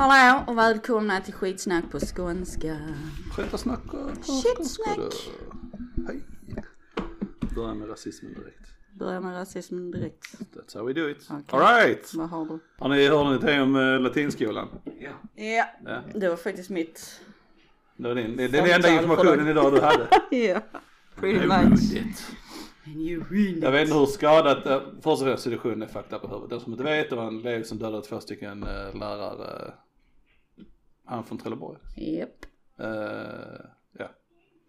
Hallå och välkomna till skitsnack på skånska. Skitsnack Skitsnack. Hej. Börja med rasismen direkt. Börjar med rasismen direkt. That's how we do it. Okej. Alright. Vad har du? Har ni hört någonting om uh, latinskolan? Ja. Ja, Ja. det var faktiskt mitt. Det var din, det, är den enda informationen idag du hade. Ja, pretty I much. Jag vet inte hur skadat, uh, först och främst situationen är fucked up i huvudet. Den som inte vet, det var en elev som dödade två stycken uh, lärare. Uh, han från Trelleborg. Japp. Uh, ja,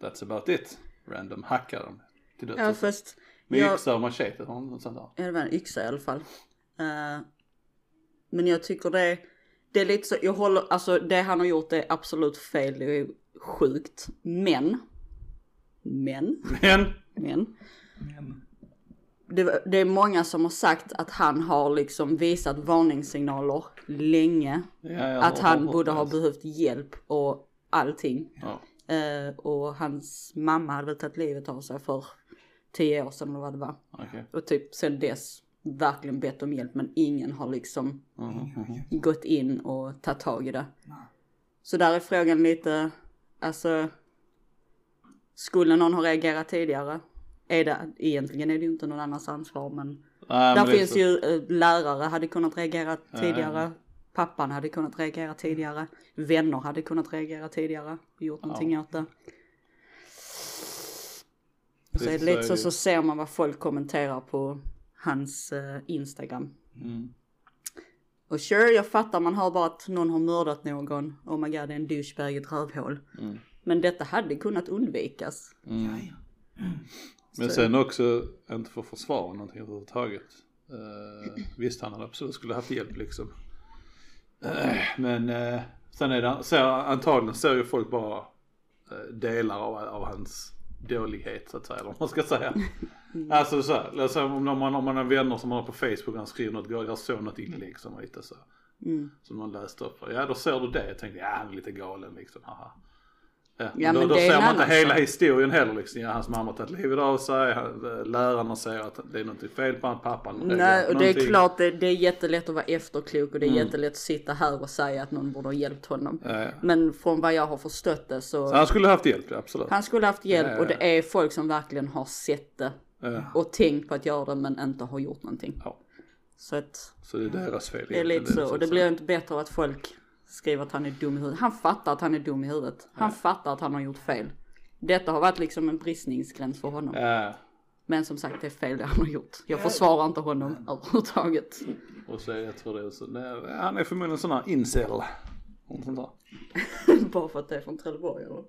that's about it. Random hackar dem till döds. Ja fast, Med jag, yxa och machete och något sånt där. ja, det var en yxa i alla fall. Eh, men jag tycker det, det är lite så, jag håller, alltså det han har gjort är absolut fel, det är sjukt. Men, men, Men, men. Men. Det, det är många som har sagt att han har liksom visat varningssignaler länge. ja, Att han borde ha behövt hjälp och allting. Ja. Eh, och hans mamma hade väl tagit livet av sig för tio år sedan eller vad det var. Okej. Och typ sen dess verkligen bett om hjälp men ingen har liksom mhm. gått in och tagit tag i det. Så där är frågan lite, alltså skulle någon ha reagerat tidigare? Är det, egentligen är det ju inte någon annans ansvar men Nej, där men finns så. ju eh, lärare hade kunnat reagera Ja, tidigare. Pappan hade kunnat reagera tidigare. Vänner hade kunnat reagera tidigare. och Gjort någonting åt det. Och så är det Precis, lite så så ser man vad folk kommenterar på hans eh, Instagram. Mm. Och sure, jag fattar man hör bara att någon har mördat någon. Oh my god, det är en douchebag i ett rövhål. Mm. Men detta hade kunnat undvikas. Mm. Ja, ja. Men Så- sen också, inte för att försvara någonting överhuvudtaget. Uh, visst han hade absolut skulle haft hjälp liksom. Eh, men uh, sen är det, ser, antagligen ser ju folk bara eh, delar av, av hans dålighet så att säga, eller vad man ska säga. Alltså så här, alltså, om, man, om man har vänner som man har på Facebook och han skriver något galet, jag såg något inlägg som var lite så. Mm. Som man läste upp. Ja då ser du det, jag tänkte ja han är lite galen liksom, haha. Ja, Ja, då, men då ser man inte hela sak. historien heller liksom. Ja, hans mamma har tagit livet av sig, eh, lärarna säger att det är något fel på hans pappa. Nej, och det är klart det, det är jättelätt att vara efterklok och det är Mm. jättelätt att sitta här och säga att någon borde ha hjälpt honom. Ja, ja. Men från vad jag har förstått det så, Så han skulle haft hjälp, absolut. han skulle haft hjälp och det är folk som verkligen har sett det och tänkt på att göra det men inte har gjort någonting. Så att Så det är deras fel. det är lite så och det blir inte bättre av att folk skriver att han är dum i huvudet. Han fattar att han är dum i huvudet. Han fattar att han har gjort fel. Detta har varit liksom en bristningsgräns för honom. Ja, Men som sagt det är fel det han har gjort. Jag försvarar inte honom överhuvudtaget. och så jag tror det är så. Nej, han är förmodligen en sån här incel. Något sånt där. Bara för att det är från Trelleborg eller?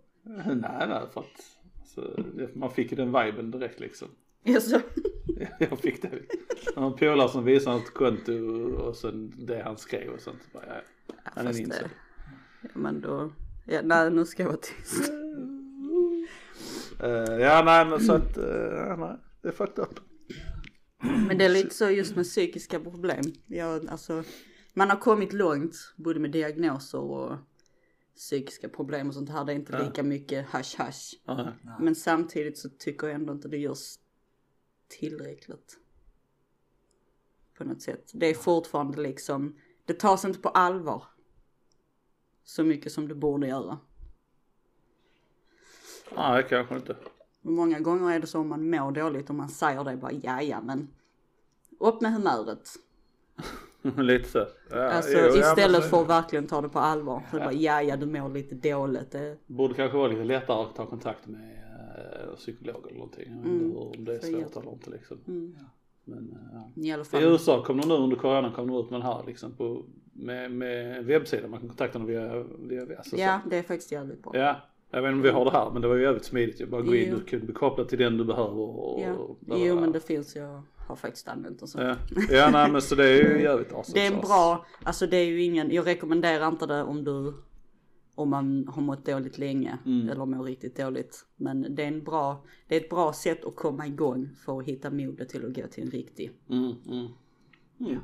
Nej, nej, för att alltså, man fick ju den viben direkt liksom. Jaså? Jag fick det. Var en polare som visade ett konto och sen det han skrev och sånt. Bara, ja, han är en ja, men då, ja, nej nu ska jag vara tyst. Eh, ja, nej men så att, uh, nej, det är fucked up. Men det är lite så just med psykiska problem. Jag, alltså, man har kommit långt både med diagnoser och psykiska problem och sånt här. Det är inte lika mycket hash hash. Ja, Men samtidigt så tycker jag ändå inte det görs tillräckligt. På något sätt. Det är fortfarande liksom, det tas inte på allvar. Så mycket som det borde göra. Nej, kanske inte. Många gånger är det så om man mår dåligt och man säger det bara ja ja men upp med humöret. Lite så. Ja, Alltså jo, ja, men istället för att verkligen ta det på allvar. Så det bara ja ja du mår lite dåligt. Det, Borde kanske vara lite lättare att ta kontakt med uh, psykolog eller någonting. Jag Mm, hur- om det är för svårt eller inte liksom. mm, Men uh, ja. I alla I fall. USA kom de nu under corona kom de ut med den här liksom på, med, med en webbsida. Man kan kontakta dem via, via VS och Ja det är faktiskt jävligt bra. Ja. Jag vet inte om vi har det här men det var ju jävligt smidigt ju. Bara gå in, du kan bli kopplad till den du behöver och... Ja. och Jo men det finns jag har faktiskt använt det så. Ja, ja nej men så det är ju jävligt awesome. Det är en bra, alltså det är ju ingen, jag rekommenderar inte det om du, om man har mått dåligt länge Mm. eller mår riktigt dåligt. Men det är en bra, det är ett bra sätt att komma igång för att hitta modet till att gå till en riktig. Mm, mm. Ja.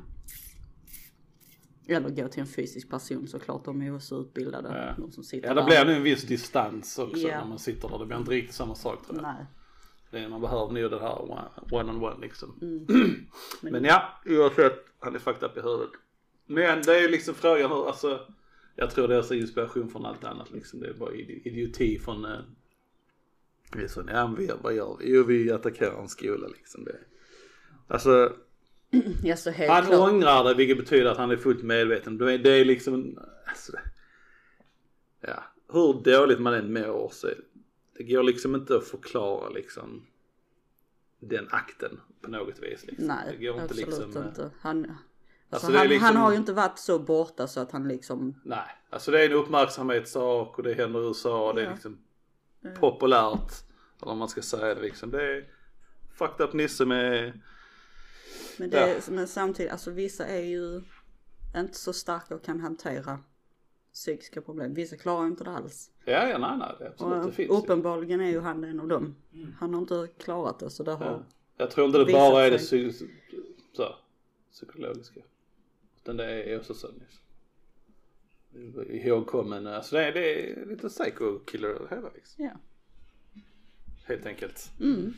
Eller gå till en fysisk person såklart, de är ju också utbildade. Ja. De som sitter Ja det blir nog en viss distans också Ja. när man sitter där. Det blir inte riktigt samma sak tror jag. Nej. Det man behöver nog det här one on one liksom. Mm. Men ja, oavsett, han är fucked up i huvudet. Men det är ju liksom frågan hur, alltså Jag tror det är så inspiration från allt annat liksom. Det är bara idi- idioti från eh, vi är så, ja men vi, vad gör vi? Jo vi attackerar en skola liksom. Det. Alltså Ja så helt han klart. ångrar det vilket betyder att han är fullt medveten. Det är, det är liksom, alltså, ja, hur dåligt man än mår så det går liksom inte att förklara liksom den akten på något vis. Liksom. det Nej, går inte absolut liksom, eh, inte. Han, alltså, Alltså, det är han, liksom- han har ju inte varit så borta så att han liksom, Nej, alltså det är en uppmärksamhetssak och det händer i USA och det är Ja. liksom populärt. Eller vad man ska säga det liksom. Det är fucked up nisse med, men, det, men samtidigt, alltså vissa är ju inte så starka och kan hantera psykiska problem. Vissa klarar inte det alls. ja ja nej nej det är absolut det Och finns ju. uppenbarligen är ju han en av dem. Han har inte klarat det så det har, Ja. Jag tror inte det bara är det psy- så, psykologiska. Utan det är också så. Ihågkommen, alltså det är, det är lite psycho killer över hela liksom. ja. Helt enkelt. Mm.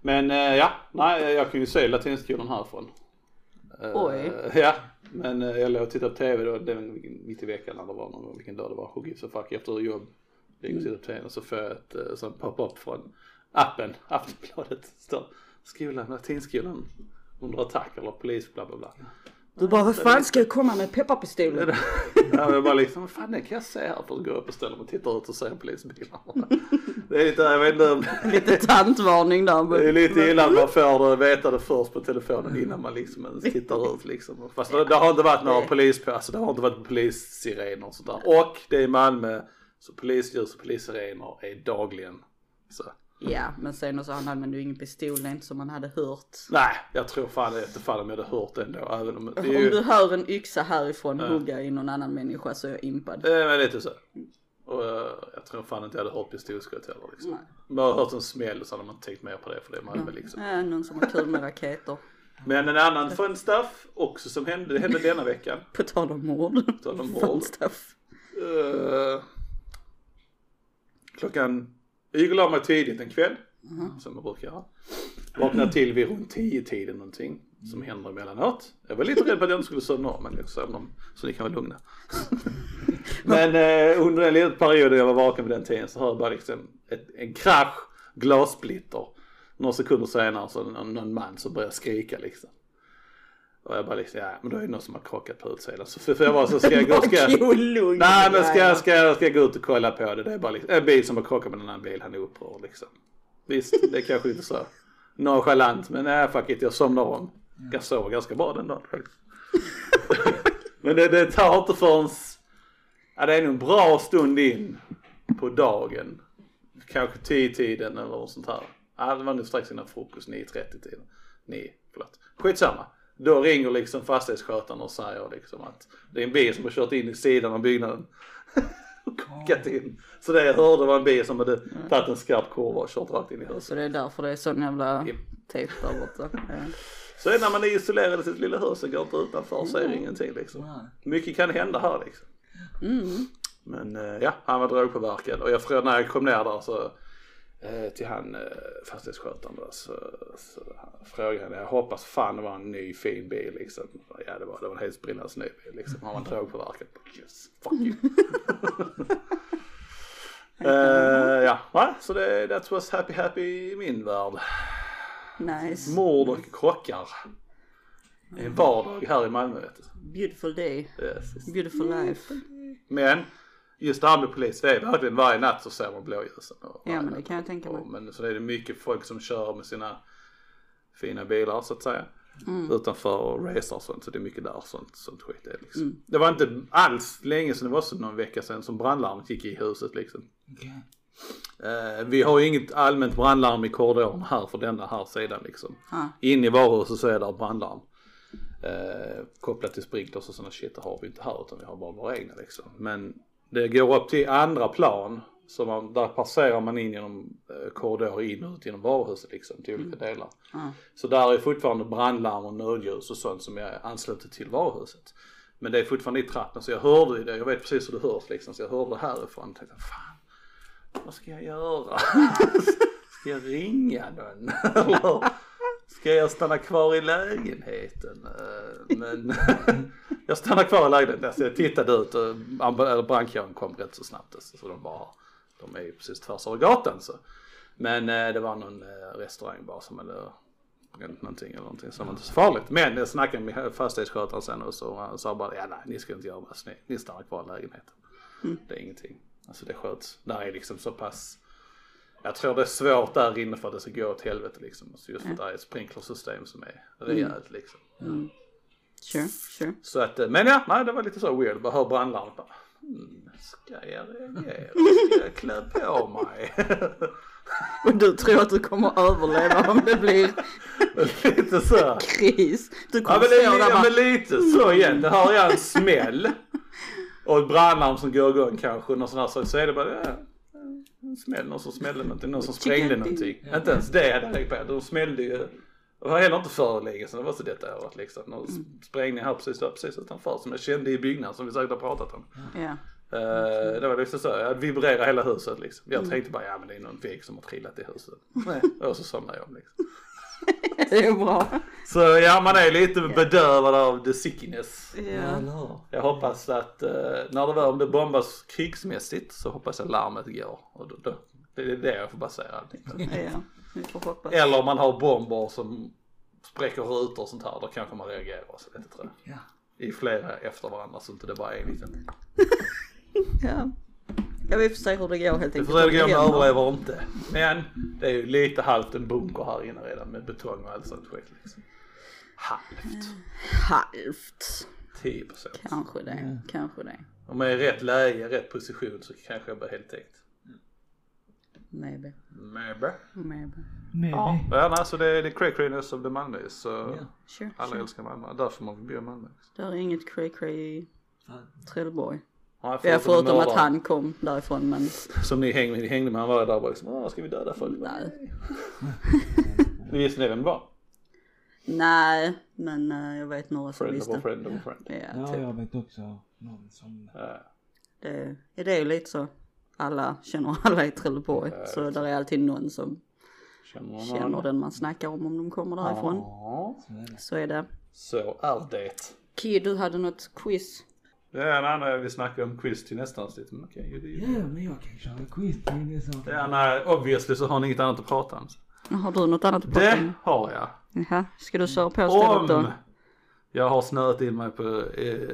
Men eh, ja, nej jag kan ju se latinskolan härifrån. Eh, Oj. Ja, men eh, jag låg och tittade på tv då, det var mitt i veckan eller var någon gång, vilken dag det var. Who gives a fuck efter jobb. Ligger och tittar på tv och så får jag ett sånt pop-up från appen, Aftonbladet. Står skolan, latinskolan under attack eller polis bla bla bla. Du bara, vad fan ska jag komma med pepparpistolen? Ja, jag bara liksom, vad fan det kan jag se här för att gå upp och ställa mig och titta ut och se polisbilarna. Det är lite, jag vet inte om Lite tantvarning där. Det är Men, lite illa att man får veta det först på telefonen innan man liksom ens tittar ut liksom. Fast det, det har inte varit några polis på, alltså det har inte varit polissirener och sådär. Och det är Malmö, så polisljus och polissirener är dagligen. Så. ja, men sen så han använde ju ingen pistol, det är inte som man hade hört. Nej, jag tror fan det inte fall om jag hade hört det ändå. Även om det är Om ju, du hör en yxa härifrån hugga i någon annan människa så är jag impad. det är lite så. Och eh, jag tror fan inte jag hade hört pistolskott heller liksom. Nej. Bara hört en smäll så hade man tänkt mer på det för det är Malmö liksom. Ja, någon som har kul med raketer. Men en annan fun stuff också som hände, det hände denna veckan. På tal om mord. tal om Fun mord. stuff. Eh, klockan, jag gick och la mig tidigt en kväll. Som jag brukar göra. Vaknade till vid runt 10 tiden någonting. Som händer emellanåt. Jag var lite rädd på att jag inte skulle somna om men jag sov om. Så ni kan vara lugna. men eh, under den lilla perioden jag var vaken vid den tiden så hör jag bara liksom ett, en krasch, glassplitter. Några sekunder senare så någon, någon man som börjar skrika liksom. Och jag bara liksom, ja men då är det någon som har krockat på utsidan. Så för, för jag var så ska jag gå, ska jag. Nej men ska Ja, jag, ska, jag, ska jag gå ut och kolla på det? Det är bara liksom, en bil som har krockat med en annan bil, han är upprörd liksom. Visst, det är kanske inte så nonchalant men nej fuck it, jag somnar om. Jag sover ganska bra den dagen faktiskt. men det, det tar inte förrän, ja det är nog en bra stund in på dagen. Kanske 10-tiden eller något sånt här. Ja det var nog strax innan frukost, 9.30 tiden. 9, förlåt. Skitsamma. Då ringer liksom fastighetsskötaren och säger liksom att det är en bil som har kört in i sidan av byggnaden. och kockat in. Så det jag hörde var en bil som hade tagit en skarp kurva och kört rakt in i huset. Så det är därför det är sån jävla Japp. tejp där borta. Ja. Så när man är isolerad i sitt lilla hus och går inte utanför ser ingenting liksom. Mycket kan hända här liksom. Mm. Men eh, ja, han var drogpåverkad och jag frågade när jag kom ner där så eh, till han eh, fastighetsskötaren då så, så frågade han, jag hoppas fan det var en ny fin bil liksom. Ja det var, det var en helt sprillans ny bil liksom. Han var drogpåverkad. Yes, fuck you. Eh, ja, så det, that was happy happy i min värld. Nice. Mord och krockar. Det är en vardag här i Malmö vet du. Beautiful day. Yes. Beautiful life. Men just det här med polis, det är verkligen varje natt så ser man blåljusen. och Ja men det kan jag tänka mig. Och, men så är det mycket folk som kör med sina fina bilar så att säga. Mm. Utanför och racer och sånt så det är mycket där sånt, sånt skit är liksom. Mm. Det var inte alls länge sedan, det var så någon vecka sedan som brandlarmet gick i huset liksom. Eh, vi har ju inget allmänt brandlarm i korridoren här för denna här sidan liksom. Ja. In i varuhuset så är det brandlarm. Eh, kopplat till sprinklers och sådana shit det har vi inte här utan vi har bara våra egna liksom. Men det går upp till andra plan. Så man, där passerar man in genom eh, korridorer in och ut genom varuhuset liksom till olika delar. Ja. Så där är fortfarande brandlarm och nödljus och sånt som är anslutet till varuhuset. Men det är fortfarande i trappen så jag hörde ju det, jag vet precis hur det hörs liksom. Så jag hörde det härifrån och tänkte fan, vad ska jag göra? ska jag ringa någon? Eller ska jag stanna kvar i lägenheten? Men Jag stannade kvar i lägenheten, så jag tittade ut och brandkåren kom rätt så snabbt. alltså, Så de bara, de är ju precis tvärs över gatan så. Men eh, det var någon eh, restaurang bara som hade bränt någonting eller någonting som var inte så farligt. Men jag snackade med fastighetsskötaren sen och så sa bara, ja nej ni ska inte göra vad ni, ni stannar kvar i lägenheten. Det är ingenting. Alltså det sköts. Där är liksom så pass jag tror det är svårt där inne för att det ska gå åt helvete liksom. Alltså just för att det är ett sprinklersystem som är rejält liksom. Sure, sure. Så att, eh, men ja, nej det var lite så weird. Bara hör brandlarmet bara. Hmm, ska jag reagera? Ska jag klä på mig? Och du tror att du kommer överleva om det blir lite så. kris. Du Ja kommer men, det stå är, där ja, bara, men lite så igen. Det hör jag en smäll. Och ett brandlarm som går igång kanske. Någon sån här sak. Så är det bara ja, en smäll. Någon som smällde någonting. Någon som sprängde någonting. Inte ens det hade jag tänkt på. De smällde ju. Det var heller inte för länge sedan. Det var så detta året liksom. Någon sprängning här precis, där, precis utanför. Som jag kände i byggnaden som vi säkert har pratat om. ja. Eh, det var liksom så, jag vibrerade hela huset liksom. Jag tänkte bara, ja men det är någon vägg som har trillat i huset. Och så somnade jag om liksom. Det är bra. Så ja, man är lite bedövad av the sickiness. Ja. Jag hoppas att eh, när det var, om det bombas krigsmässigt så hoppas jag larmet går. Och då, då, det är det jag får basera allting på. Ja, vi får hoppas. Eller om man har bomber som spräcker rutor och sånt här, då kanske man reagerar så lite tror jag. Ja. I flera efter varandra så inte det bara är en liten. Ja. Ja, vi får se hur det går helt Vi enkelt. får se om det går om jag överlever inte. Men det är ju lite halvt en bunker här inne redan med betong och allt sånt skit liksom. Halvt. Halvt. 10 procent. Kanske det, kanske det. Om jag är i rätt läge, rätt position så kanske jag blir helt täckt. Maybe, Maybe. maybe. Maybe. Ja, ja nej, så det är det cray crayness of the Malmö så Ja. Sure, alla sure. älskar Malmö. Därför man vill bo i Malmö. Det är inget cray cray i Fan. Trelleborg. Ja, Ja, förutom att han kom därifrån men Som ni hängde med, ni hängde med, han var där bara liksom, "Åh, ska vi döda folk? nej. Ni visste ni vem det var? Nej, men eh, jag vet några som Friend of a visste. friend of a friend. Ja, Ja, typ. jag vet också någon som... Ja. Det, det är ju lite så. Alla känner alla i Trelleborg. Så där är alltid någon som Känner någon känner den man snackar om om de kommer därifrån. Ja, Så är det. Så är det. så är det. Kid, du hade något quiz. Ja, nej, nej, vi snackar om quiz till nästa avsnitt. Men okej, det är ju- Ja, men jag kan köra quiz till nästa Ja, nej, obviously så har ni inget annat att prata om. Har du något annat att prata Det om? har jag. Jaha, ska du köra på istället Om då? jag har snöat in mig på eh,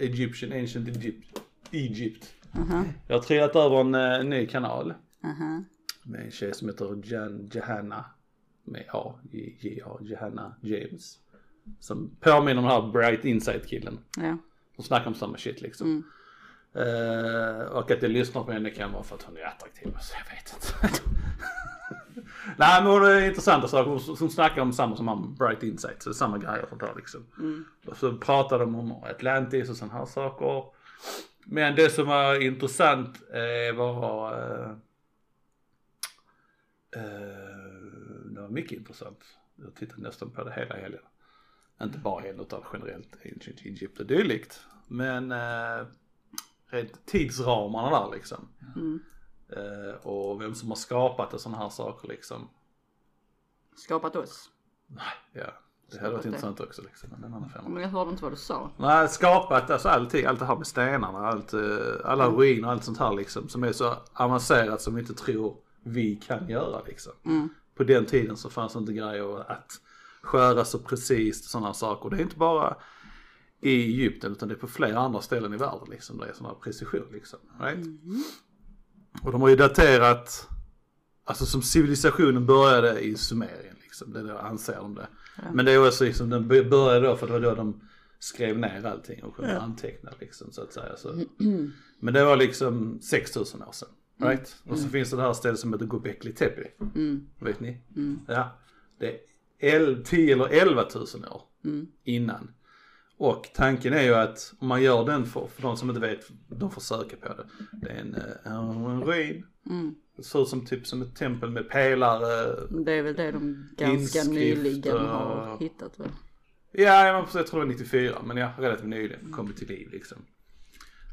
Egyptian Ancient Egypt. Egypt. Aha, Jag har trillat över en eh, ny kanal aha. med en tjej som heter Jan Johanna med A, J- J-A, Johanna James. Som påminner om den här Bright Insight killen. Ja. De snackar om samma shit liksom. Eh, och att jag lyssnar på henne kan vara för att hon är attraktiv, så jag vet inte. Nej men hon är intressanta saker, hon, hon snackar om samma som han, Bright Insight, så det är samma grejer sånt där liksom. Och så pratar de om Atlantis och sådana här saker. Men det som var intressant eh, var eh, eh, det var mycket intressant. Jag tittade nästan på det hela helgen. Inte bara helgen utan generellt Ancient Egypt och dylikt. Men eh, rent tidsramarna där liksom. Eh, och vem som har skapat och sådana här saker liksom. Skapat oss. Ja, det hade varit det. intressant också liksom. Men en annan femma. Men jag hörde inte vad du sa. Nej, skapat alltså allting, allt det här med stenarna, allt, eh, alla ruiner och allt sånt här liksom. Som är så avancerat som vi inte tror vi kan göra liksom. På den tiden så fanns det inte grejer att skära så precis sådana saker. Det är inte bara i Egypten utan det är på flera andra ställen i världen liksom. Det är sån här precision liksom. Right? Och de har ju daterat, alltså som civilisationen började i Sumerien liksom. Det är det anser de det. Men det är också liksom, den började då för det var då de skrev ner allting och kunde anteckna liksom så att säga. Så. Men det var liksom 6000 år sedan. Right? Och så finns det det här stället som heter Göbekli Tepe. Vet ni? Ja. Det är el- 10 eller 11 000 år innan. Och tanken är ju att om man gör den för, för de som inte vet, de får söka på det. Det är en, eh, en ruin. Det ser ut som typ som ett tempel med pelare. Det är väl det de ganska Inskrift nyligen har hittat väl. Ja, jag, tror det var 94, men ja, relativt nyligen kom det till liv liksom.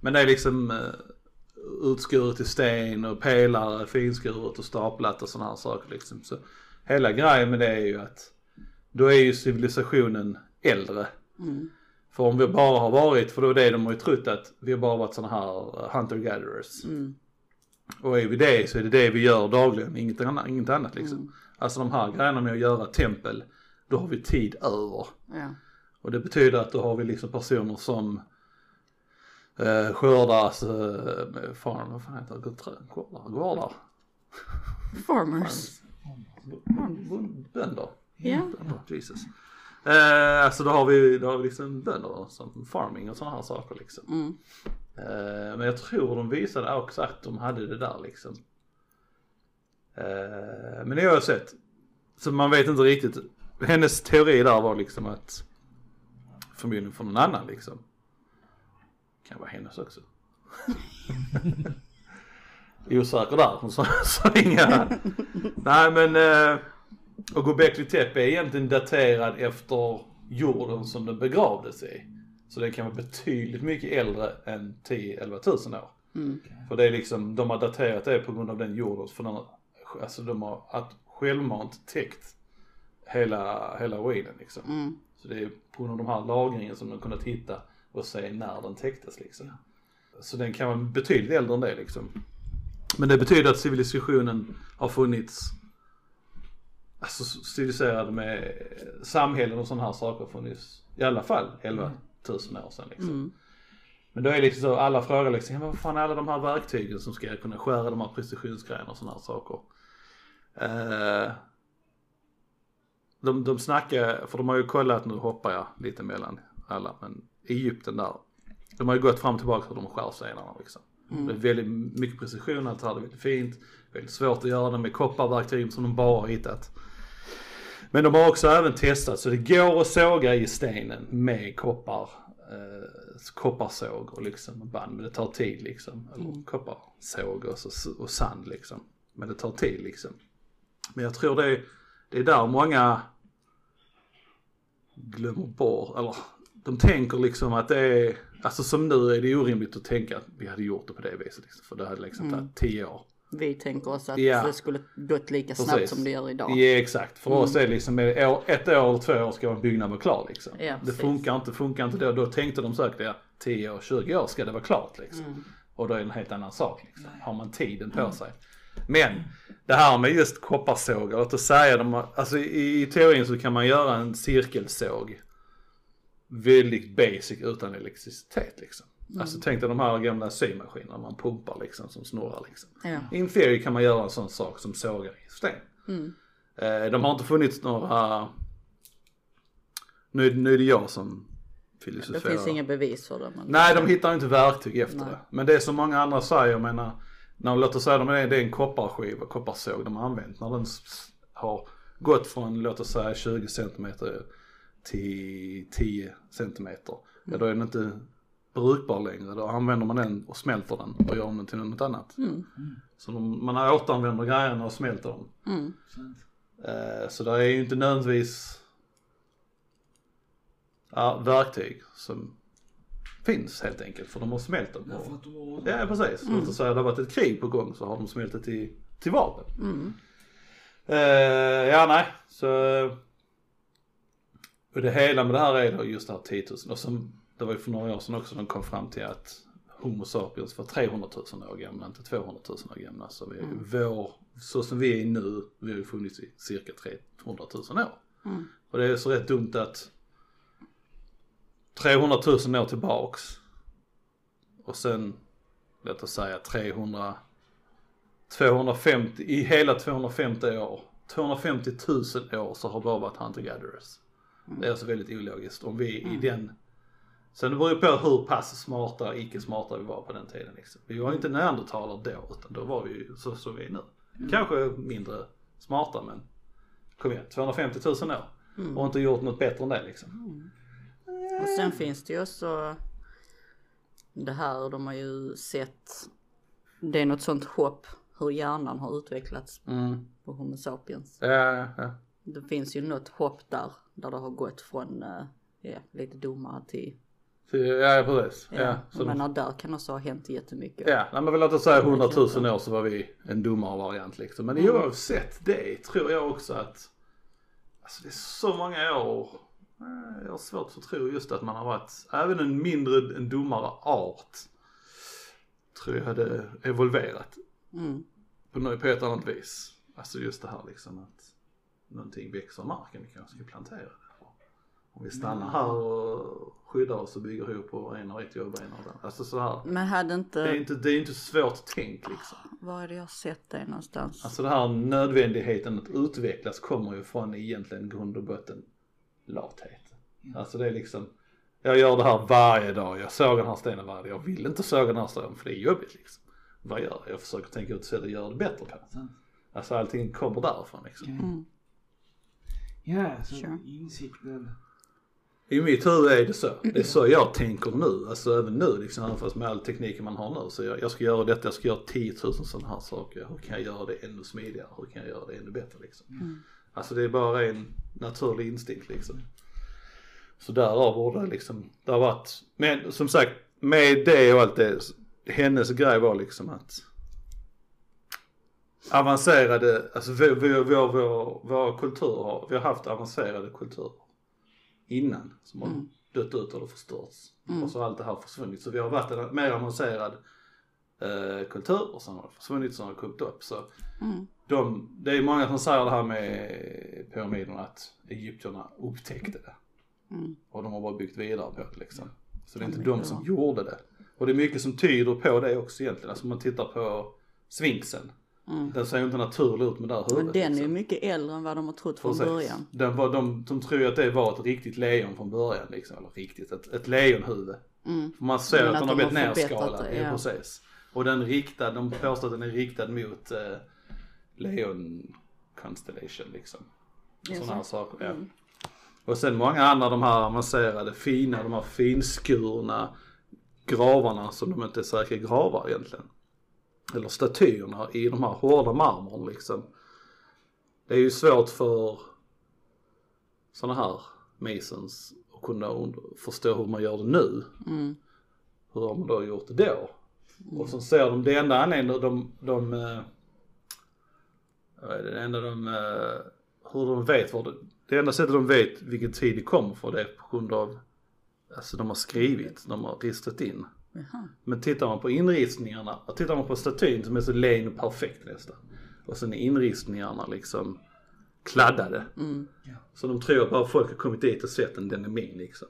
Men det är liksom uh, utskuret i sten och pelare, finskuret och staplat och sådana här saker liksom. Så hela grejen med det är ju att då är ju civilisationen äldre. För om vi bara har varit, för det var det de har ju trott att vi har bara varit sådana här hunter-gatherers. Mm. Och är vi det så är det det vi gör dagligen, inget annat, inget annat liksom. Mm. Alltså de här grejerna med att göra tempel, då har vi tid över. Ja. Och det betyder att då har vi liksom personer som eh, skördar, eh, farm, vad fan heter det, Gårdar- gårdar, Farmers. bönder. Ja. Bönder, Jesus. Eh, alltså då har vi, då har vi liksom bönder som farming och sådana här saker liksom. Mm. Eh, men jag tror de visade också att de hade det där liksom. Eh, men oavsett. Så man vet inte riktigt. Hennes teori där var liksom att förmodligen för någon annan liksom. Kan vara hennes också. Osäker där, hon sa, sa inga. Nej men eh, och Göbekli Tepe är egentligen daterad efter jorden som den begravdes i. Så den kan vara betydligt mycket äldre än 10-11 tusen år. Mm. För det är liksom, de har daterat det på grund av den jorden, för den, alltså de har att självmant täckt hela, hela ruinen liksom. Mm. Så det är på grund av de här lagringen som de kunnat hitta och se när den täcktes liksom. Så den kan vara betydligt äldre än det liksom. Men det betyder att civilisationen har funnits, alltså civiliserad med samhällen och sådana här saker funnits i alla fall 11 000 år sedan liksom. Mm. Men då är liksom så, alla frågar liksom, ja, vad fan är alla de här verktygen som ska kunna skära de här precisionsgrejerna och sådana här saker. Eh, de, de snackar, för de har ju kollat, nu hoppar jag lite mellan alla, men Egypten där. De har ju gått fram och tillbaka till de skärstenarna liksom. Det är väldigt mycket precision, allt det här är väldigt fint. Väldigt svårt att göra det med kopparverktyg som de bara har hittat. Men de har också även testat så det går att såga i stenen med koppar, eh, kopparsåg och liksom band. Men det tar tid liksom. Eller kopparsåg och, så, och sand liksom. Men det tar tid liksom. Men jag tror det är, det är där många glömmer bort, eller de tänker liksom att det är, alltså som nu är det orimligt att tänka att vi hade gjort det på det viset liksom. För det hade liksom tagit tio år. Vi tänker oss att Ja. det skulle gått lika snabbt Precis. som det gör idag. Ja exakt, för oss är det liksom med år- ett år eller två år ska en byggnad vara klar liksom. Ja, det funkar inte, funkar inte då, då tänkte de säkert ja, 10 år, 20 år ska det vara klart liksom. Och då är det en helt annan sak liksom. Har man tiden på sig. Men det här med just kopparsågar, låt oss säga de alltså i, i teorin så kan man göra en cirkelsåg väldigt basic utan elektricitet liksom. Alltså tänk dig de här gamla symaskinerna man pumpar liksom som snurrar liksom. Ja. In theory kan man göra en sån sak som sågar i sten. Mm. Eh, de har inte funnits några, nu, är- nu är det jag som Det filosoferar. finns inga bevis för det. Nej, de hittar inte verktyg efter Nej. det. Men det är som många andra säger, jag menar, när låt oss säga de är, det är en kopparskiva, kopparsåg de har använt. När den har gått från, låt oss säga 20 centimeter till 10 centimeter. Ja, då är den inte brukbar längre. Då använder man den och smälter den och gör om den till något annat. Mm. Så de, man återanvänder grejerna och smälter dem. Mm. Eh, Så det är ju inte nödvändigtvis ja, verktyg som finns helt enkelt för de har smält dem. De har... Ja precis, mm. låt oss säga det har varit ett krig på gång så har de smält det till, till vapen. Mm. Eh, ja nej, så och det hela med det här är då just det här 10 000 och som det var ju för några år sedan också de kom fram till att Homo sapiens var 300 000 år gamla, inte 200 000 år gamla. Så vi, vår, så som vi är nu, vi har ju funnits i cirka 300 000 år. Mm. Och det är så rätt dumt att 300 000 år tillbaks och sen, låt oss säga 300, 250, i hela 250 år, 250 000 år så har bara varit hunter-gatherers. Det är alltså väldigt ologiskt om vi i den, sen det beror ju på hur pass smarta, icke smarta vi var på den tiden liksom. Vi var ju inte neandertalare då utan då var vi ju så som vi är nu. Kanske mindre smarta men kom igen, 250 000 år. Och inte gjort något bättre än det liksom. Och sen finns det ju också det här, de har ju sett, det är något sånt hopp hur hjärnan har utvecklats Mm. på Homo sapiens. Ja, ja, ja. Det finns ju något hopp där, där det har gått från eh, ja, lite domare till, Ja, precis. ja, Ja, så jag de, där kan också ha hänt jättemycket. ja nej, men låt oss säga 100 000 år så var vi en dummare variant liksom. Men oavsett det tror jag också att, alltså det är så många år Jag har svårt att tro just att man har varit, även en mindre, en dummare art tror jag hade evolverat Mm. på, nå- på ett annat vis. Alltså just det här liksom att någonting växer marken, vi kanske ska plantera det. Om vi stannar här och skyddar oss och bygger ihop och en har ett jobb och en har det. Alltså så här. Men hade inte, Det är inte, det är inte svårt tänk liksom. var är det jag sett det någonstans? Alltså det här nödvändigheten att utvecklas kommer ju från egentligen grund och botten lathet. Alltså det är liksom, jag gör det här varje dag, jag sågar den här stenen varje dag, jag vill inte såga den här stenen för det är jobbigt liksom. Vad gör jag? Jag försöker tänka ut sätt att göra det bättre på. Alltså allting kommer därifrån liksom. Mm. Ja, så Sure. insikten. I mitt huvud är det så. Det är så jag tänker nu. Alltså även nu liksom, även fast med all tekniken man har nu. Så jag, jag ska göra detta, jag ska göra 10 000 sådana här saker. Hur kan jag göra det ännu smidigare? Hur kan jag göra det ännu bättre liksom? Alltså det är bara en naturlig instinkt liksom. Så därav borde det liksom, det har varit, men som sagt med det och allt det, hennes grej var liksom att avancerade, alltså vår, vår, vår, vår, har- vi har haft avancerade kulturer innan som har dött ut eller förstörts. Och så har allt det här försvunnit. Så vi har varit en mer avancerad eh, kultur och sen har det försvunnit, sen har det kommit upp. Så Mm. de, det är många som säger det här med pyramiderna att egyptierna upptäckte det. Mm. Och de har bara byggt vidare på det liksom. Så det är inte de som gjorde det. Och det är mycket som tyder på det också egentligen. Alltså om man tittar på sfinxen. Mm. Den ser ju inte naturlig ut med det här Men huvudet. den är ju liksom. mycket äldre än vad de har trott från Precis. början. Den var, de, de tror ju att det var ett riktigt lejon från början liksom. Eller riktigt, ett, ett lejonhuvud. Mm. För man ser Men att, att den har blivit nerskalad. det, Ja. ja. precis. Och den riktad, de påstår att den är riktad mot eh, lejon constellation liksom. Jaså? Sådana här saker. Ja. Mm. Och sen många andra de här avancerade fina, de här finskurna gravarna som de inte är säkra gravar egentligen. Eller statyerna i de här hårda marmorn liksom. Det är ju svårt för sådana här masons att kunna förstå hur man gör det nu. Mm. Hur har man då gjort det då? Och så ser de, det enda anledningen, de, de, eh, är det, enda de, eh, hur de vet var det, det enda sättet de vet vilken tid det kommer för det är på grund av, alltså de har skrivit, de har ristat in. Jaha. Men tittar man på inristningarna, och tittar man på statyn som är så len och perfekt nästan. Och sen är inristningarna liksom kladdade. Mm. Så de tror att bara folk har kommit dit och sett den, den är min liksom.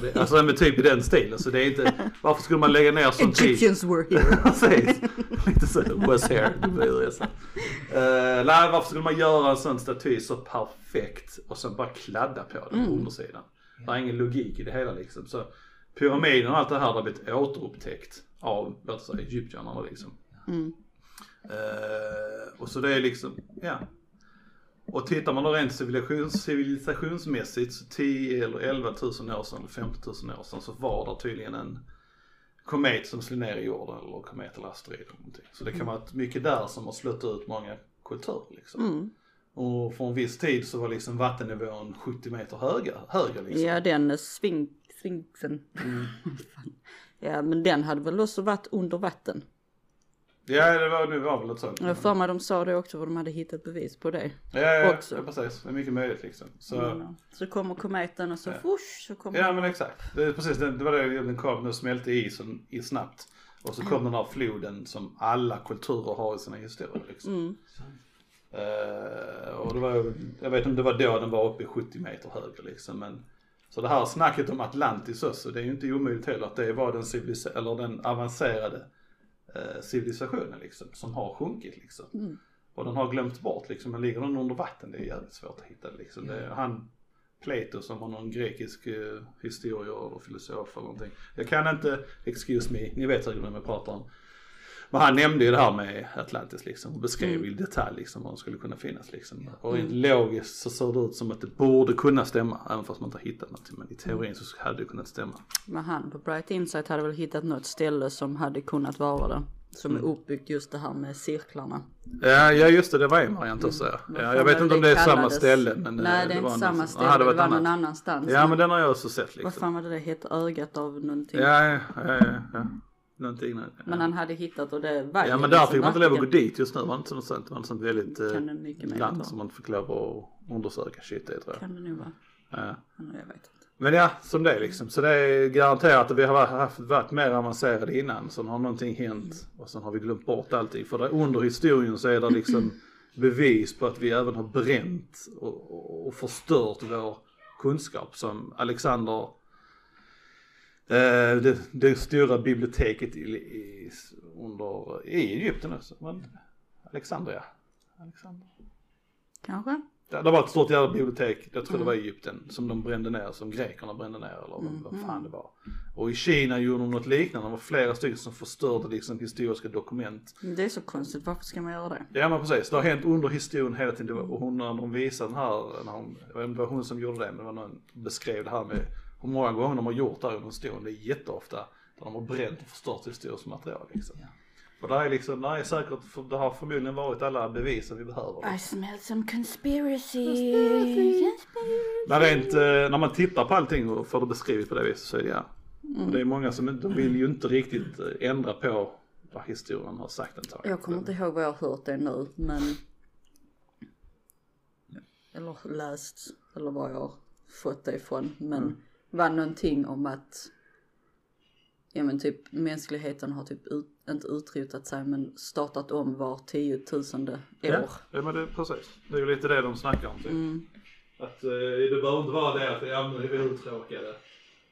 Det, alltså den är typ i den stilen så det är inte, varför skulle man lägga ner sån tid? Egyptians were here. Precis. Lite så, was here. Uh, nej, varför skulle man göra en sån staty så perfekt och sen bara kladda på den på undersidan? Det är ingen logik i det hela liksom. Så pyramiden och allt det här har blivit återupptäckt av, låt oss säga, egyptierna liksom. Mm. Eh, och så det är liksom, ja. Och tittar man då rent civilisations, civilisationsmässigt så 10 eller 11 000 år sedan eller 50 000 år sedan så var det tydligen en komet som slog ner i jorden eller komet eller asteroid eller någonting. Så det kan vara att mycket där som har slått ut många kulturer liksom. Mm. Och för en viss tid så var liksom vattennivån 70 meter höga, högre liksom. Ja den svink, sfinksen. Mm. Ja men den hade väl också varit under vatten. Ja det var, det var väl ett sånt. Jag för mig de sa det också för de hade hittat bevis på det. Ja, ja, också. ja precis. Det är mycket möjligt liksom. Så, Mm. Så kommer kometen och så fush så kommer Ja men exakt. Det, är precis, det, det var det den kom, den smälte isen i snabbt. Och så kom den här floden som alla kulturer har i sina historier liksom. Mm. Eh, och det var, jag vet inte om det var då den var uppe i 70 meter högre liksom. Men, så det här snacket om Atlantis också, det är ju inte omöjligt heller att det var den, civilisa- eller den avancerade eh, civilisationen liksom. Som har sjunkit liksom. Mm. Och den har glömts bort liksom. Men ligger den under vatten, det är jävligt svårt att hitta liksom. Det är han Plato som har någon grekisk eh, historia eller filosof eller någonting. Jag kan inte, excuse me, ni vet säkert vem jag pratar om. Men han nämnde ju det här med Atlantis liksom och beskrev Mm. i detalj liksom vad som skulle kunna finnas liksom. Och rent logiskt så ser det ut som att det borde kunna stämma även fast man inte har hittat någonting. Men i teorin så hade det kunnat stämma. Men han på Bright Insight hade väl hittat något ställe som hade kunnat vara det. Som Mm. är uppbyggt just det här med cirklarna. Ja, ja just det, det var en variant också. Ja, fan jag vet var inte om det är samma ställe men eh, Nej det är var inte samma ställe, det ett var någon annanstans. Ja men den har jag också sett liksom. Vad fan var det det hette? Ögat av någonting. Ja, ja, ja, ja, ja. Någonting. Ja. Men han hade hittat och det var Ja men där liksom fick man inte lov att gå dit just nu. Var det inte något sånt? Det var ett sånt väldigt eh, land som man fick lov att undersöka shit det tror jag. Kan det nog vara. Ja. Men jag vet inte. Men ja, som det är liksom. Så det är garanterat att vi har haft, varit mer avancerade innan. Sen har någonting hänt och sen har vi glömt bort allting. För där under historien så är det liksom bevis på att vi även har bränt och, och, och förstört vår kunskap som Alexander det, det stora biblioteket i, i, under, i Egypten också. Men Alexandria. Alexander. Kanske? Det, det var ett stort jävla bibliotek, jag tror det var Egypten, som de brände ner, som grekerna brände ner eller vad, vad fan det var. Och i Kina gjorde de något liknande, det var flera stycken som förstörde liksom historiska dokument. Det är så konstigt, varför ska man göra det? Ja men precis, det har hänt under historien hela tiden och hon när de visade den här, när hon, jag vet inte om det var hon som gjorde det men det var någon beskrev det här med hur många gånger de har gjort det här under historien, det är jätteofta där de har bränt och förstört historiskt material liksom. Och det är liksom, det är säkert, för det har förmodligen varit alla bevisen vi behöver. I smell some conspiracy. Men rent, eh, när man tittar på allting och får det beskrivet på det viset så är det ja. Och det är många som inte, de vill ju inte riktigt eh, ändra på vad historien har sagt antagligen. Jag kommer inte ihåg vad jag har hört det nu, men... Eller läst, eller var jag har fått det ifrån. Men var någonting om att... Ja men typ mänskligheten har typ ut, inte utrotat sig men startat om var tiotusende år. Ja, ja men det, precis. Det är ju lite det de snackar om typ. Att eh, det behöver inte vara det att ja, nu är vi uttråkade.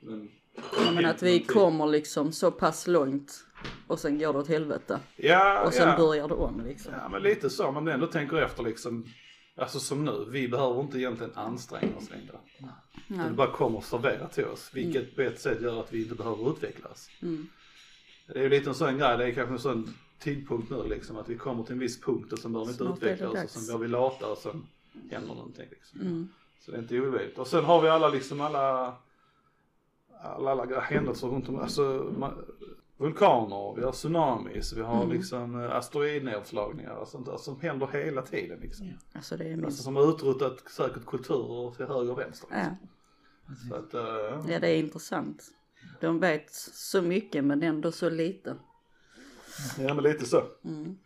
Men, Ja, men att vi kommer liksom så pass långt och sen går det åt helvete. Ja, Och sen ja. börjar det om liksom. Ja men lite så, man ändå tänker efter liksom. Alltså som nu, vi behöver inte egentligen anstränga oss längre. Det bara kommer serverat till oss, vilket på ett sätt gör att vi inte behöver utvecklas. Mm. Det är ju lite en sån grej, det är kanske en sån tidpunkt nu liksom, att vi kommer till en viss punkt och sen behöver vi inte utveckla oss och sen blir vi lata och sen händer någonting liksom. Mm. Så det är inte omöjligt. Och sen har vi alla liksom alla, alla, alla händelser runt om, alltså ma- vulkaner, vi har tsunamis, vi har liksom eh, asteroidnedslagningar och sånt där som händer hela tiden liksom. Alltså det är Alltså minst. som har utrotat säkert kulturer till höger och vänster. Ja. Så att, eh, ja, det är intressant. De vet så mycket men ändå så lite. ja men lite så. Mm.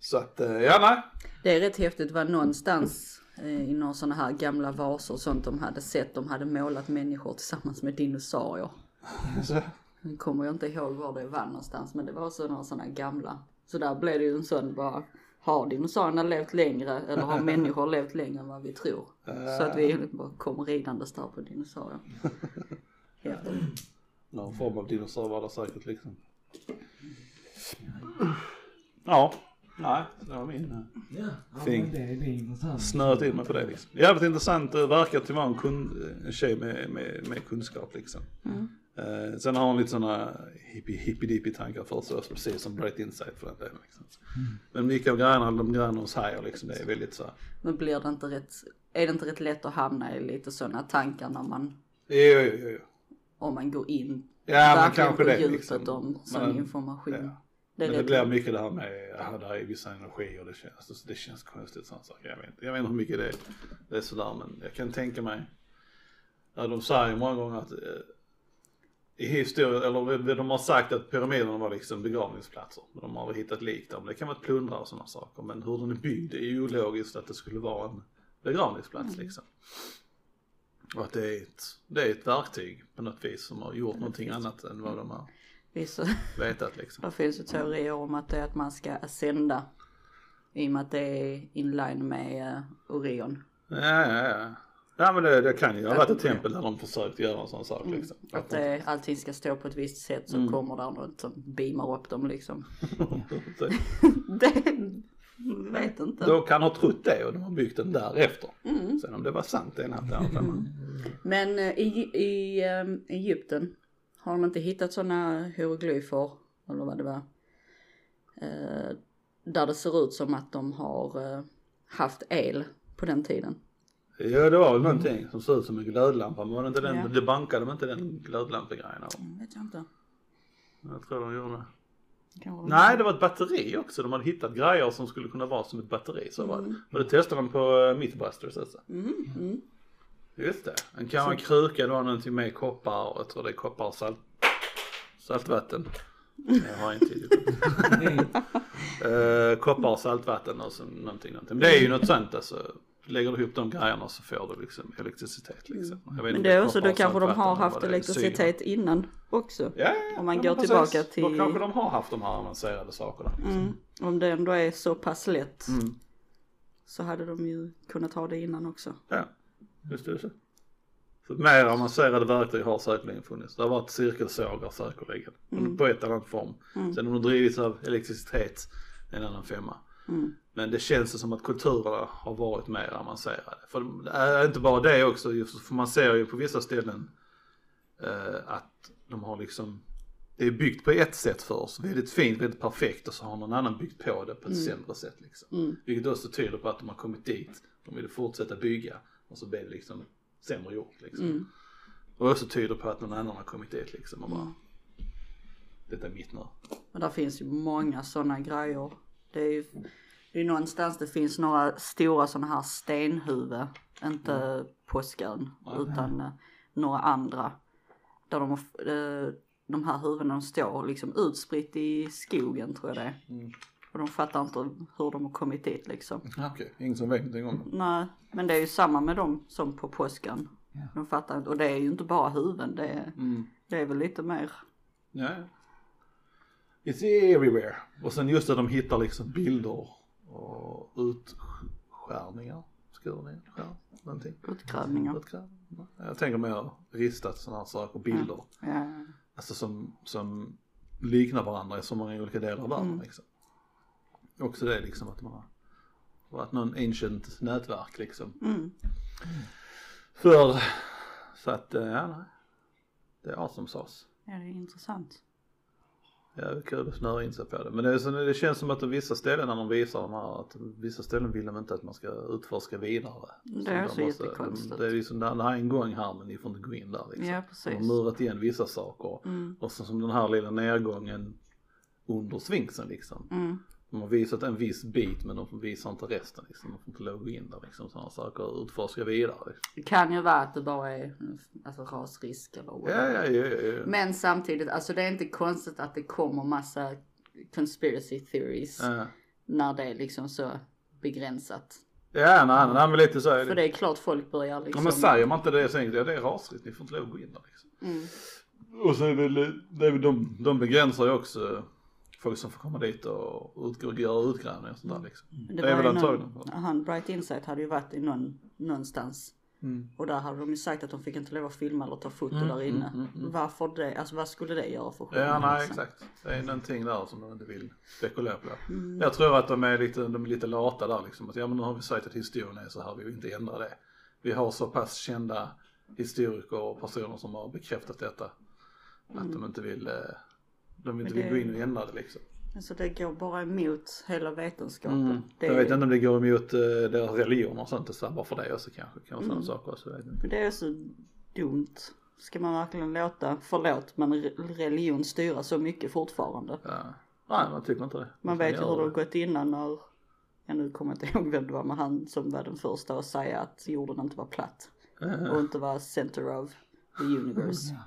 Så att, eh, ja nej. Det är rätt häftigt, det var någonstans eh, i några sådana här gamla vaser och sånt de hade sett, de hade målat människor tillsammans med dinosaurier. Så, Nu kommer jag inte ihåg var det var någonstans men det var så några sådana gamla. Så där blev det ju en sån bara, har dinosaurierna levt längre eller har människor levt längre än vad vi tror? Så att vi bara kommer ridandes där på dinosaurier. Någon form av dinosaurie var det säkert liksom. Ja, nej, det var min. eh, Ja, ja det, det är intressant. snöat in mig på det liksom. Jävligt intressant, det verkar till vara en, kun, en tjej med, med, med kunskap liksom. Eh, sen har hon lite sådana hippie hippie tankar för sig precis som Bright Insight för den delen. Liksom. Men mycket av grejerna, de grejerna hon säger liksom, det är väldigt så. Men blir det inte rätt, är det inte rätt lätt att hamna i lite sådana tankar när man, Jo, jo, jo, om man går in Ja, men kanske på det liksom. om sån Men- information? Ja. Det Men det blir mycket det här med, ja, där är vissa energier, det känns, alltså, det känns konstigt sånt saker. Jag vet, jag vet inte hur mycket det är, det är sådär men jag kan tänka mig, ja, de säger många gånger att eh, i historien, eller de har sagt att pyramiderna var liksom begravningsplatser. Men de har väl hittat lik där, men det kan vara ett plundra och sådana saker. Men hur den är byggd är ju ologiskt att det skulle vara en begravningsplats liksom. Och att det är, ett, det är ett verktyg på något vis som har gjort någonting annat än vad de har Vissa, vetat liksom. det finns ju teorier om att det är att man ska ascenda. I och med att det är in line med uh, Orion. Ja, ja, ja. Ja men det, det kan ju ha varit ett tempel där de försökt göra en sån sak liksom. Att det, allting ska stå på ett visst sätt så kommer där något som beamar upp dem liksom. Det, vet inte. De kan ha trott det och de har byggt den därefter. Sen om det var sant det är en annan. Men eh, i, i ehm, Egypten har de inte hittat sådana hieroglyfer, eller vad det var, eh, där det ser ut som att de har eh, haft el på den tiden. Ja det var väl någonting som såg ut som en glödlampa men var det inte den, Ja. det bankade de inte den glödlampegrejen av? Mm, vet jag inte. Jag tror de gjorde. Kanske de- Nej det var ett batteri också, de hade hittat grejer som skulle kunna vara som ett batteri så var det. Och det testade de på uh, Mythbusters alltså. Mm, mm. Just det, en kan vara en kruka, det var någonting med koppar och jag tror det är koppar och salt, saltvatten. Jag har inte. Uh, koppar och saltvatten och så någonting, någonting. Men det är ju något sånt alltså. lägger du ihop de grejerna så får du liksom elektricitet liksom. Jag vet Men det är också, då kanske de har haft elektricitet innan också. Ja, ja, Om man ja, går tillbaka precis. till- Då kanske de har haft de här avancerade sakerna. liksom. Mm. Om det ändå är så pass lätt Mm. så hade de ju kunnat ha det innan också. Ja, just det. Så. Så mer avancerade verktyg har säkerligen funnits. Det har varit cirkelsågar säkerligen. Mm. På ett annat form. Sen om de drivits av elektricitet är en annan femma. Mm. Men det känns som att kulturerna har varit mer avancerade. För det är inte bara det också, just för man ser ju på vissa ställen eh, att de har liksom det är byggt på ett sätt först, väldigt fint, väldigt perfekt och så har någon annan byggt på det på ett sämre sätt liksom. Mm. Vilket också tyder på att de har kommit dit, de ville fortsätta bygga och så blev det liksom sämre gjort liksom. Mm. Och också tyder på att någon annan har kommit dit liksom och bara Detta är mitt nu. Men där finns ju många sådana grejer. Det är ju det är någonstans det finns några stora sådana här stenhuvud. Inte påskön utan eh, några andra. Där de, eh, de här huvudena de står liksom utspritt i skogen tror jag det är. Mm. Och de fattar inte hur de har kommit dit liksom. Okej, ingen som vet någonting om det. Nej, men det är ju samma med dem som på påskan. Ja. De fattar inte, och det är ju inte bara huvuden, det är, Mm. det är väl lite mer. Ja. It's everywhere. Och sen just att de hittar liksom bilder och utskärningar. Skurningar, skär, någonting. Utgrävningar. Utgrävningar. Jag tänker mer ristat sådana här saker, bilder. Ja. Alltså som, som liknar varandra i så många olika delar av världen Mm. liksom. Också det liksom att man har varit någon ancient nätverk liksom. Mm. För så att, eh, ja nej. Det är awesome sauce. ja, det är intressant. Ja, det är kul att snöra in sig på det. Men det, är det känns som att de vissa ställen när de visar de här, att vissa ställen vill de inte att man ska utforska vidare. Det är de så jättekonstigt. Det är liksom, är en gång här men ni får inte gå in där liksom. Ja, De har precis. murat igen vissa saker. Mm. Och så som den här lilla nedgången under svinksen liksom. Mm. De har visat en viss bit men de visar inte resten liksom. De får inte lov att gå in där liksom. Sådana saker utforska vidare. Liksom. Det kan ju vara att det bara är alltså, rasrisk eller Ja, whatever. ja, ja, ja, ja. Men samtidigt, alltså det är inte konstigt att det kommer massa conspiracy theories Ja, när det är liksom så begränsat. ja nej, nej, men lite så är För det. det är klart folk börjar Ja liksom. men säger man inte det så enkelt, ja det är rasligt, ni får inte lov att gå in där liksom. Mm. Och så är väl, det är väl de, de begränsar ju också folk som får komma dit och utgå, göra utgrävningar och sånt där liksom. Men Det är väl antagligen. han Bright Insight hade ju varit i någon, någonstans. Mm. Och där hade de ju sagt att de fick inte lov att filma eller ta foto Mm, där inne. mm, mm, mm. Varför det? Alltså vad skulle det göra för skillnad? Ja nej liksom? exakt. Det är någonting där som de inte vill spekulera på. Mm. Jag tror att de är lite, de är lite lata där liksom. Att ja men nu har vi sagt att historien är så här, vi vill inte ändra det. Vi har så pass kända historiker och personer som har bekräftat detta. Att de inte vill, eh, de inte vill det- gå in och ändra det liksom. Alltså det går bara emot hela vetenskapen. Mm. Det, Jag vet inte om det går emot eh, deras religion och sånt, så här, bara för det också kanske. Kan vara sådana Mm. saker också, jag vet inte. det är så dumt. Ska man verkligen låta, förlåt, men re- religion styra så mycket fortfarande? Ja. Nej man tycker inte det. Man Fan, vet ju hur det har gått innan när, ja nu kommer jag inte ihåg vem det var, men han som var den första att säga att jorden inte var platt. Ja. Och inte var center of the universe. Ja.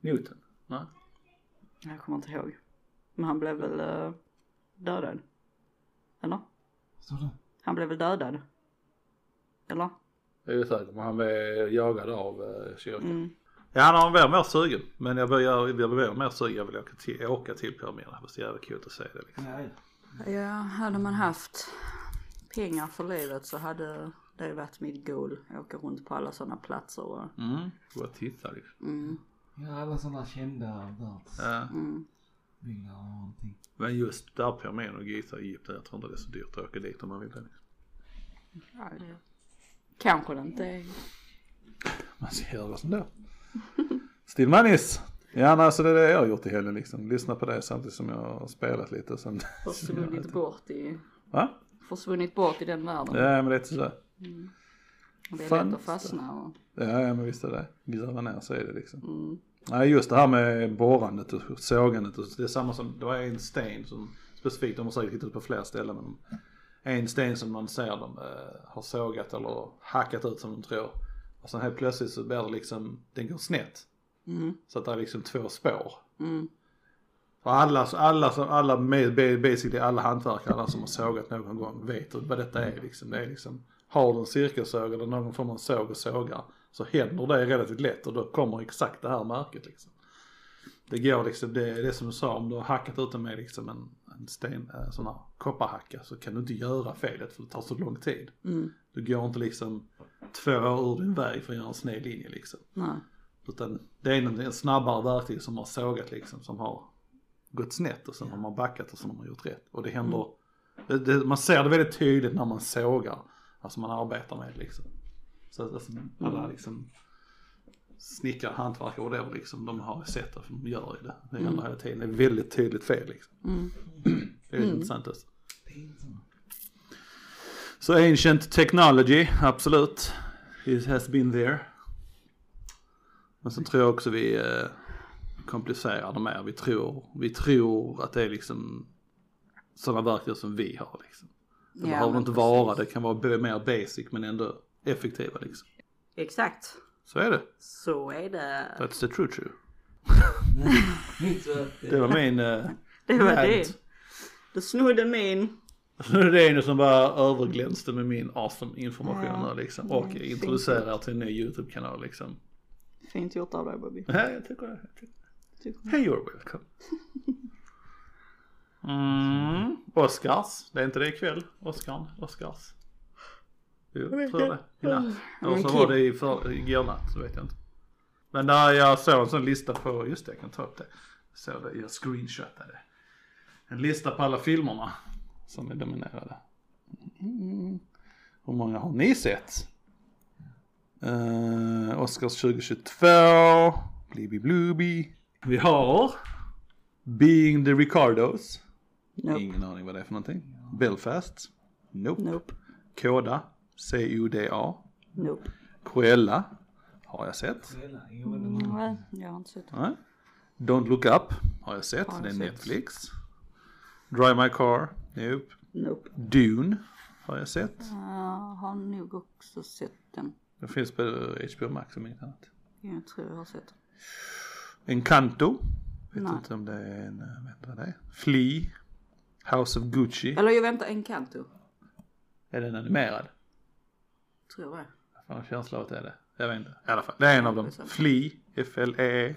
Newton? Nej. Jag kommer inte ihåg. Men han blev väl uh, dödad? Eller? Så då. Han blev väl dödad? Eller? Jag är säker men han blev jagad av uh, kyrkan. Mm. Ja han har varit mer sugen. Men jag blir, jag blir mer sugen, jag vill åka till, åka till pyramiderna. Det var så jävla kul att se det liksom. Ja, hade man haft pengar för livet så hade det varit mitt goal. Åka runt på alla sådana platser och Mm. Gå och titta liksom. mm, ja, alla sådana kända världsbyggnader Ja. och någonting. Men just där pyramiden och Giza i Egypten, jag tror inte det är så dyrt att åka dit om man vill det. Ja, det... Kanske det inte är. Man ska göra vad som då. Stillmanis! Ja nej, så det är det jag har gjort i helgen liksom. Lyssna på det samtidigt som jag har spelat lite. Sen... Försvunnit bort i, Va? försvunnit bort i den världen. Ja men det är så. Och det är Fan. lätt att fastna och, Ja, ja men visst är det. Gräva ner så är det liksom. mm, Nej just det här med borrandet och sågandet och det är samma som, det var en sten som specifikt, de har säkert hittat på fler ställen men en sten som man ser dem eh, har sågat eller hackat ut som de tror. Och sen helt plötsligt så blir det liksom, den går snett. mm, Så att det är liksom två spår. mm, Och alla, alla, alla basically alla hantverkare alla som har sågat någon gång vet vad detta är liksom. Det är liksom har du en cirkelsåg eller någon form av såg och sågar så händer det relativt lätt och då kommer exakt det här märket liksom. Det går liksom, det är det som du sa, om du har hackat ut den med liksom en, en sten, en sån här kopparhacka så kan du inte göra felet för det tar så lång tid. Mm. Du går inte liksom två år ur din väg för att göra en sned linje liksom. Nej. Utan det är en, en snabbare verktyg som har sågat liksom, som har gått snett och sen har man backat och sen har man gjort rätt. Och det händer, det, det, man ser det väldigt tydligt när man sågar, alltså man arbetar med det liksom. Så att alltså, alla liksom snickare, hantverkare och det liksom, de har sett det, för de gör ju det. Det händer hela tiden, det är väldigt tydligt fel liksom. Mm. Det är intressant alltså. Så ancient technology, absolut. It has been there. Men sen tror jag också vi eh, komplicerar det mer. Vi tror, vi tror att det är liksom sådana verktyg som vi har liksom. Det Ja, behöver inte precis. vara, det kan vara mer basic men ändå effektiva liksom. Exakt. Så är det. Så är det. That's the true true. Det var min eh, Det var rant. det. Du snodde min. Det är en som bara överglänste med min awesome information Ja. här liksom. Och Mm, introducerar till en ny YouTube-kanal liksom. Fint gjort av dig Bobby. Nej, jag tycker det. Hey, you're welcome. Mm. Oscars, det är inte det ikväll? Oscarn, Oscars. Jag tror det. I natt. Eller så var det i för, igår natt, så vet jag inte. Men där jag såg en sån lista på, just det jag kan ta upp det. Såg det, jag screenshotade. En lista på alla filmerna som är dominerade. Mm. Hur många har ni sett? Uh, Oscars 2022, Blibby Blooby. Vi har Being the Ricardos. Nope. Ingen aning vad det är för någonting. Belfast. Nope. Nope. Koda. C-O-D-A. Nope. Cruella. Har jag sett. Var- Nej, jag har inte sett. Nej. Don't look up. Har jag sett. Har det är sett. Netflix. Drive My Car. Nope. Nope. Dune. Har jag sett. Jag har nog också sett den. Det finns på HBO Max om inget annat. Jag tror jag har sett. Encanto. Vet Nej. inte om det är en, eh, vet inte vad det är. Flea. House of Gucci. Eller jag väntar, Encanto. Är den animerad? Tror jag det. Jag har en känsla av att det är det. Jag vet inte. I alla fall. Det är en av dem. Flea. F-L-E.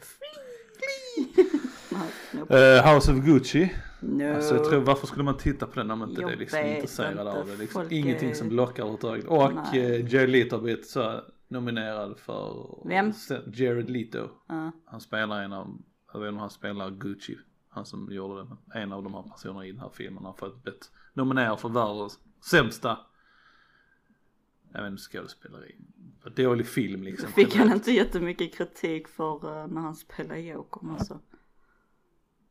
Uh, House of Gucci. No. Alltså jag tror, varför skulle man titta på den om inte Jag det är liksom intresserad inte. av det? Liksom, Folk ingenting är- som lockar överhuvudtaget. Och uh, Jared Leto har blivit så nominerad för... Vem? Jared Leto. Ja. Han spelar en av, jag vet inte om han spelar Gucci. Han som gjorde det. En av de här personerna i den här filmen har fått blivit nominerad för världens sämsta inte, skådespeleri. Dålig film liksom. Fick han inte jättemycket kritik för eh, när han spelade Joker alltså?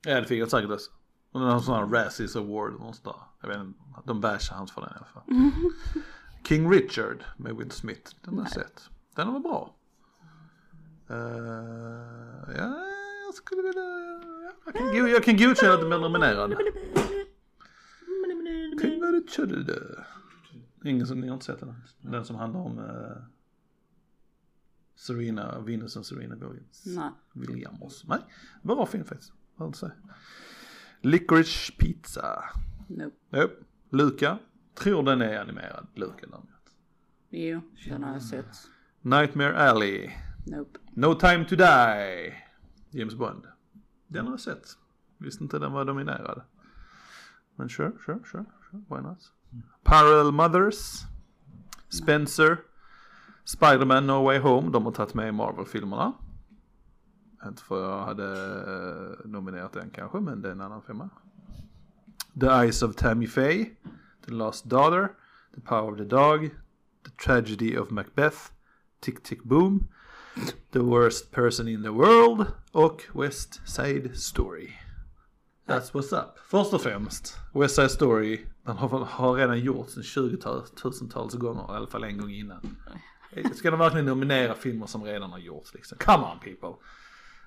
Ja det fick han säkert också. Och en sån här Razzies Award någonstans. Jag vet inte, de bashar hans för den i alla fall. King Richard med Will Smith, den har jag sett. Den var bra. Uh, ja, jag skulle vilja, jag kan, jag kan godkänna att den blir nominerad. Ingen som, ni har inte sett den? Den som handlar om uh, Serena, Venus och Serena Williams. Nej. Williams. Nej, bra film faktiskt. Säga. Licorice Pizza. Nope. Nope. Luca. Tror den är animerad. Luca däremot. Jo, den har jag sett. Nightmare Alley. Nope. No time to die. James Bond. Den har jag sett. Visste inte den var dominerad. Men sure, sure, sure, sure. Why not? Parallel Mothers. Spencer. Spider-Man No Way Home. De har tagit med i Marvel-filmerna. Inte för jag hade eh, nominerat den kanske, men det är en annan femma. The Eyes of Tammy Faye. The Lost Daughter. The Power of the Dog. The Tragedy of Macbeth. Tick Tick Boom. The Worst Person in the World och West Side Story. That's what's up. Först och främst, West Side Story, den har, har redan gjorts en 20-tusentals gånger, i alla fall en gång innan. Ska de verkligen nominera filmer som redan har gjorts liksom? Come on people!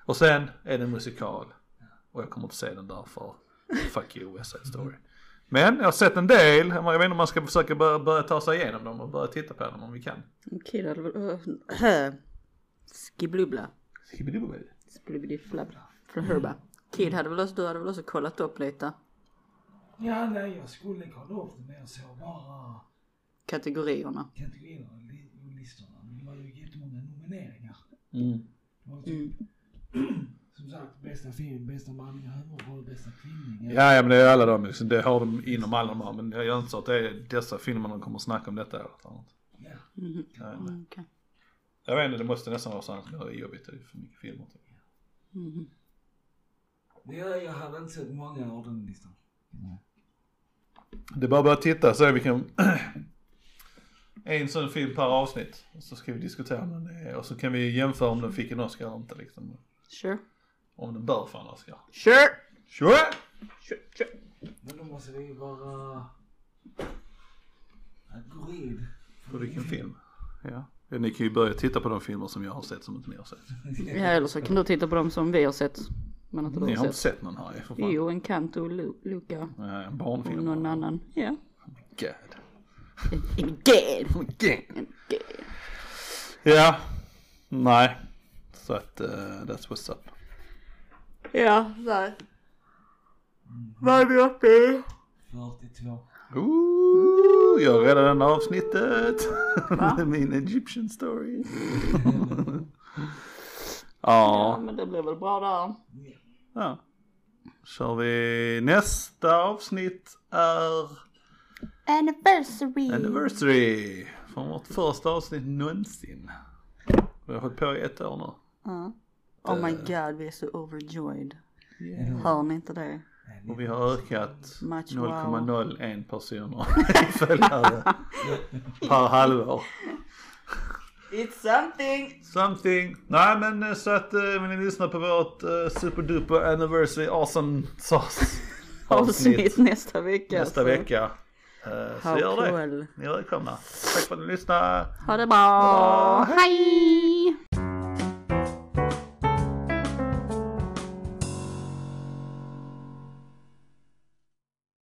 Och sen är det en musikal. Och jag kommer inte se den därför. Fuck you West Side Story. Men jag har sett en del, jag vet inte om man ska försöka börja, börja ta sig igenom dem och börja titta på dem om vi kan. Kid hade väl... Uh, Skiblubbla. Splibbidi-flabbla. Flabba. Kid hade väl också, du hade väl också kollat upp lite? Ja, nej, jag skulle kolla upp det men jag såg bara kategorierna. kategorierna och listorna. Men det var ju jättemånga nomineringar. Mm. Det var typ, Mm. som sagt, bästa film, bästa manliga huvudroll, bästa kvinnliga. Ja, ja men det är alla de liksom, det har de inom alla de här. Men jag gör inte så att det är dessa filmer de kommer att snacka om detta året. eller något. Ja. Jag vet inte. Mm. Jag vet inte, det måste nästan vara så annars blir det jobbigt. Det är för mycket filmer. Typ. Mhm. Men jag, hade inte sett många av den listan. Det är bara att börja titta så är vi kan en sån film per avsnitt. Så ska vi diskutera om den är, och så kan vi jämföra om den fick en Oscar eller inte liksom. Sure. Om den bör få en Oscar. Sure. Sure! Sure, sure. Men då måste det ju vara... Agreed. På vilken film? Ja. ja. Ni kan ju börja titta på de filmer som jag har sett som inte ni har sett. Ja, eller så kan du titta på dem som vi har sett. Men inte du Ni har har inte sett. sett någon här för fan. Jo, en Kanto och Lu- Luca. Nej, en Och barnfilm. någon annan. Ja. God. En en gad. God. Gad. Ja. Nej. Så att uh, that's what's up. Ja, där. Vad är vi uppe i? 42. Ooh, jag räddade den avsnittet. Min Egyptian story. Ja, ja. men det blir väl bra där. ja. Kör vi nästa avsnitt är Anniversary. Anniversary. Från vårt första avsnitt någonsin. Vi har hållit på i ett år nu. Ja. Oh my god, vi är så overjoyed. Yeah. Hör ni inte det? Och vi har ökat Much 0,01 personer i följare per halvår. It's something. Something. Nej men eh, så att eh, vill ni lyssna på vårt uh, superduper anniversary awesome sauce Avsnitt nästa vecka. nästa så. vecka. eh, så How gör det. cool. Ni är välkomna. Tack för att ni lyssnade. Ha det bra. Hej!